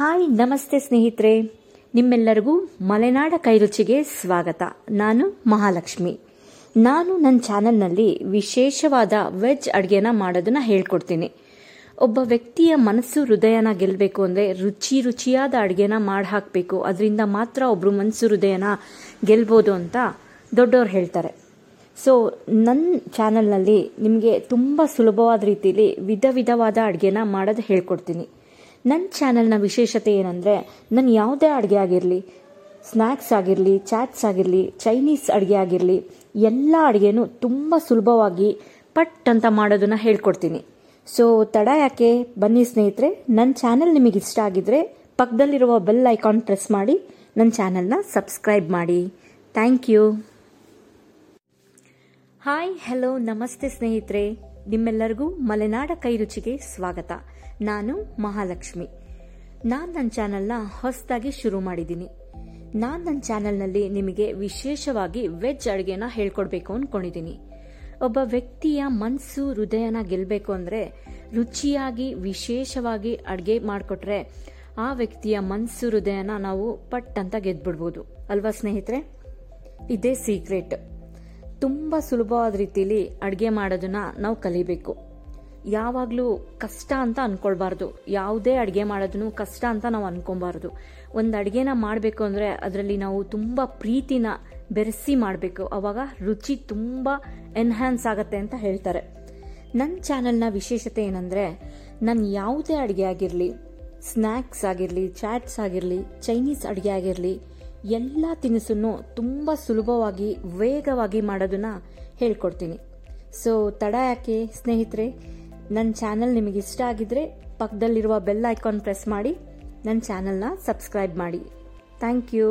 Hi, ನಮಸ್ತೆ ಸ್ನೇಹಿತರೆ. ನಿಮ್ಮೆಲ್ಲರಿಗೂ ಮಲೆನಾಡ ಕೈರುಚಿಗೆ ಸ್ವಾಗತ. ನಾನು ಮಹಾಲಕ್ಷ್ಮಿ. ನಾನು ನನ್ನ ಚಾನೆಲ್ನಲ್ಲಿ ವಿಶೇಷವಾದ ವೆಜ್ ಅಡುಗೆನ ಮಾಡೋದನ್ನ ಹೇಳ್ಕೊಡ್ತೀನಿ. ಒಬ್ಬ ವ್ಯಕ್ತಿಯ ಮನಸ್ಸು ಹೃದಯನ ಗೆಲ್ಲಬೇಕು ಅಂದರೆ ರುಚಿ ರುಚಿಯಾದ ಅಡುಗೆನ ಮಾಡಿ ಹಾಕಬೇಕು ಅದರಿಂದ ಮಾತ್ರ ಒಬ್ಬರು ಮನಸ್ಸು ಹೃದಯನ ಗೆಲ್ಬೋದು ಅಂತ ದೊಡ್ಡವ್ರು ಹೇಳ್ತಾರೆ. ಸೊ ನನ್ನ ಚಾನಲ್ನಲ್ಲಿ ನಿಮಗೆ ತುಂಬ ಸುಲಭವಾದ ರೀತಿಯಲ್ಲಿ ವಿಧ ವಿಧವಾದ ಅಡುಗೆನ ಮಾಡೋದು ಹೇಳ್ಕೊಡ್ತೀನಿ. ನನ್ನ ಚಾನಲ್ನ ವಿಶೇಷತೆ ಏನಂದರೆ, ನಾನು ಯಾವುದೇ ಅಡುಗೆ ಆಗಿರಲಿ ಸ್ನ್ಯಾಕ್ಸ್ ಆಗಿರಲಿ, ಚಾಟ್ಸ್ ಆಗಿರಲಿ, ಚೈನೀಸ್ ಅಡುಗೆ ಆಗಿರಲಿ, ಎಲ್ಲ ಅಡುಗೆನೂ ತುಂಬ ಸುಲಭವಾಗಿ ಪಟ್ ಅಂತ ಮಾಡೋದನ್ನು ಹೇಳ್ಕೊಡ್ತೀನಿ. ಸೊ ತಡ ಯಾಕೆ? ಬನ್ನಿ ಸ್ನೇಹಿತರೆ ನನ್ನ ಚಾನಲ್ ನಿಮಗೆ ಇಷ್ಟ ಆಗಿದ್ರೆ ಪಕ್ಕದಲ್ಲಿರುವ ಬೆಲ್ ಐಕಾನ್ ಪ್ರೆಸ್ ಮಾಡಿ ನನ್ನ ಚಾನಲ್ನ ಸಬ್ಸ್ಕ್ರೈಬ್ ಮಾಡಿ. Thank you. ಹಾಯ್, ಹಲೋ, ನಮಸ್ತೆ ಸ್ನೇಹಿತರೆ. ನಿಮ್ಮೆಲ್ಲರಿಗೂ ಮಲೆನಾಡ ಕೈರುಚಿಗೆ ಸ್ವಾಗತ. ನಾನು ಮಹಾಲಕ್ಷ್ಮಿ. ನಾನು ನನ್ನ ಚಾನಲ್ನ ಹೊಸದಾಗಿ ಶುರು ಮಾಡಿದ್ದೀನಿ. ನಾನು ನನ್ನ ಚಾನಲ್ನಲ್ಲಿ ನಿಮಗೆ ವಿಶೇಷವಾಗಿ ವೆಜ್ ಅಡುಗೆನ ಹೇಳ್ಕೊಡ್ಬೇಕು ಅಂದ್ಕೊಂಡಿದ್ದೀನಿ ಒಬ್ಬ ವ್ಯಕ್ತಿಯ ಮನಸ್ಸು ಹೃದಯನ ಗೆಲ್ಲಬೇಕು ಅಂದರೆ ರುಚಿಯಾಗಿ, ವಿಶೇಷವಾಗಿ ಅಡುಗೆ ಮಾಡಿಕೊಟ್ರೆ ಆ ವ್ಯಕ್ತಿಯ ಮನಸ್ಸು ಹೃದಯನ ನಾವು ಪಟ್ ಅಂತ ಗೆದ್ಬಿಡ್ಬೋದು. ಅಲ್ವಾ ಸ್ನೇಹಿತರೆ? ಇದೇ ಸೀಕ್ರೆಟ್ ತುಂಬ ಸುಲಭವಾದ ರೀತಿಯಲ್ಲಿ ಅಡುಗೆ ಮಾಡೋದನ್ನ ನಾವು ಕಲಿಬೇಕು. ಯಾವಾಗಲೂ ಕಷ್ಟ ಅಂತ ಅನ್ಕೊಳ್ಬಾರ್ದು. ಯಾವುದೇ ಅಡುಗೆ ಮಾಡೋದನ್ನು ಕಷ್ಟ ಅಂತ ನಾವು ಅನ್ಕೊಬಾರ್ದು ಒಂದು ಅಡುಗೆನ ಮಾಡಬೇಕು ಅಂದರೆ ಅದರಲ್ಲಿ ನಾವು ತುಂಬ ಪ್ರೀತಿನ ಬೆರೆಸಿ ಮಾಡಬೇಕು. ಅವಾಗ ರುಚಿ ತುಂಬ ಎನ್ಹ್ಯಾನ್ಸ್ ಆಗುತ್ತೆ ಅಂತ ಹೇಳ್ತಾರೆ. ನನ್ನ ಚಾನಲ್ನ ವಿಶೇಷತೆ ಏನಂದರೆ, ನಾನು ಯಾವುದೇ ಅಡುಗೆ ಆಗಿರಲಿ ಸ್ನ್ಯಾಕ್ಸ್ ಆಗಿರಲಿ ಚಾಟ್ಸ್ ಆಗಿರಲಿ ಚೈನೀಸ್ ಅಡುಗೆ ಆಗಿರಲಿ ಎಲ್ಲ ತಿನಿಸನ್ನು ತುಂಬ ಸುಲಭವಾಗಿ, ವೇಗವಾಗಿ ಮಾಡೋದನ್ನ ಹೇಳ್ಕೊಡ್ತೀನಿ. ಸೊ ತಡ ಯಾಕೆ ಸ್ನೇಹಿತರೆ? ನನ್ನ ಚಾನಲ್ ನಿಮಗೆ ಇಷ್ಟ ಆಗಿದ್ರೆ ಪಕ್ಕದಲ್ಲಿರುವ ಬೆಲ್ ಐಕಾನ್ ಪ್ರೆಸ್ ಮಾಡಿ ನನ್ನ ಚಾನಲ್ನ ಸಬ್ಸ್ಕ್ರೈಬ್ ಮಾಡಿ. Thank you.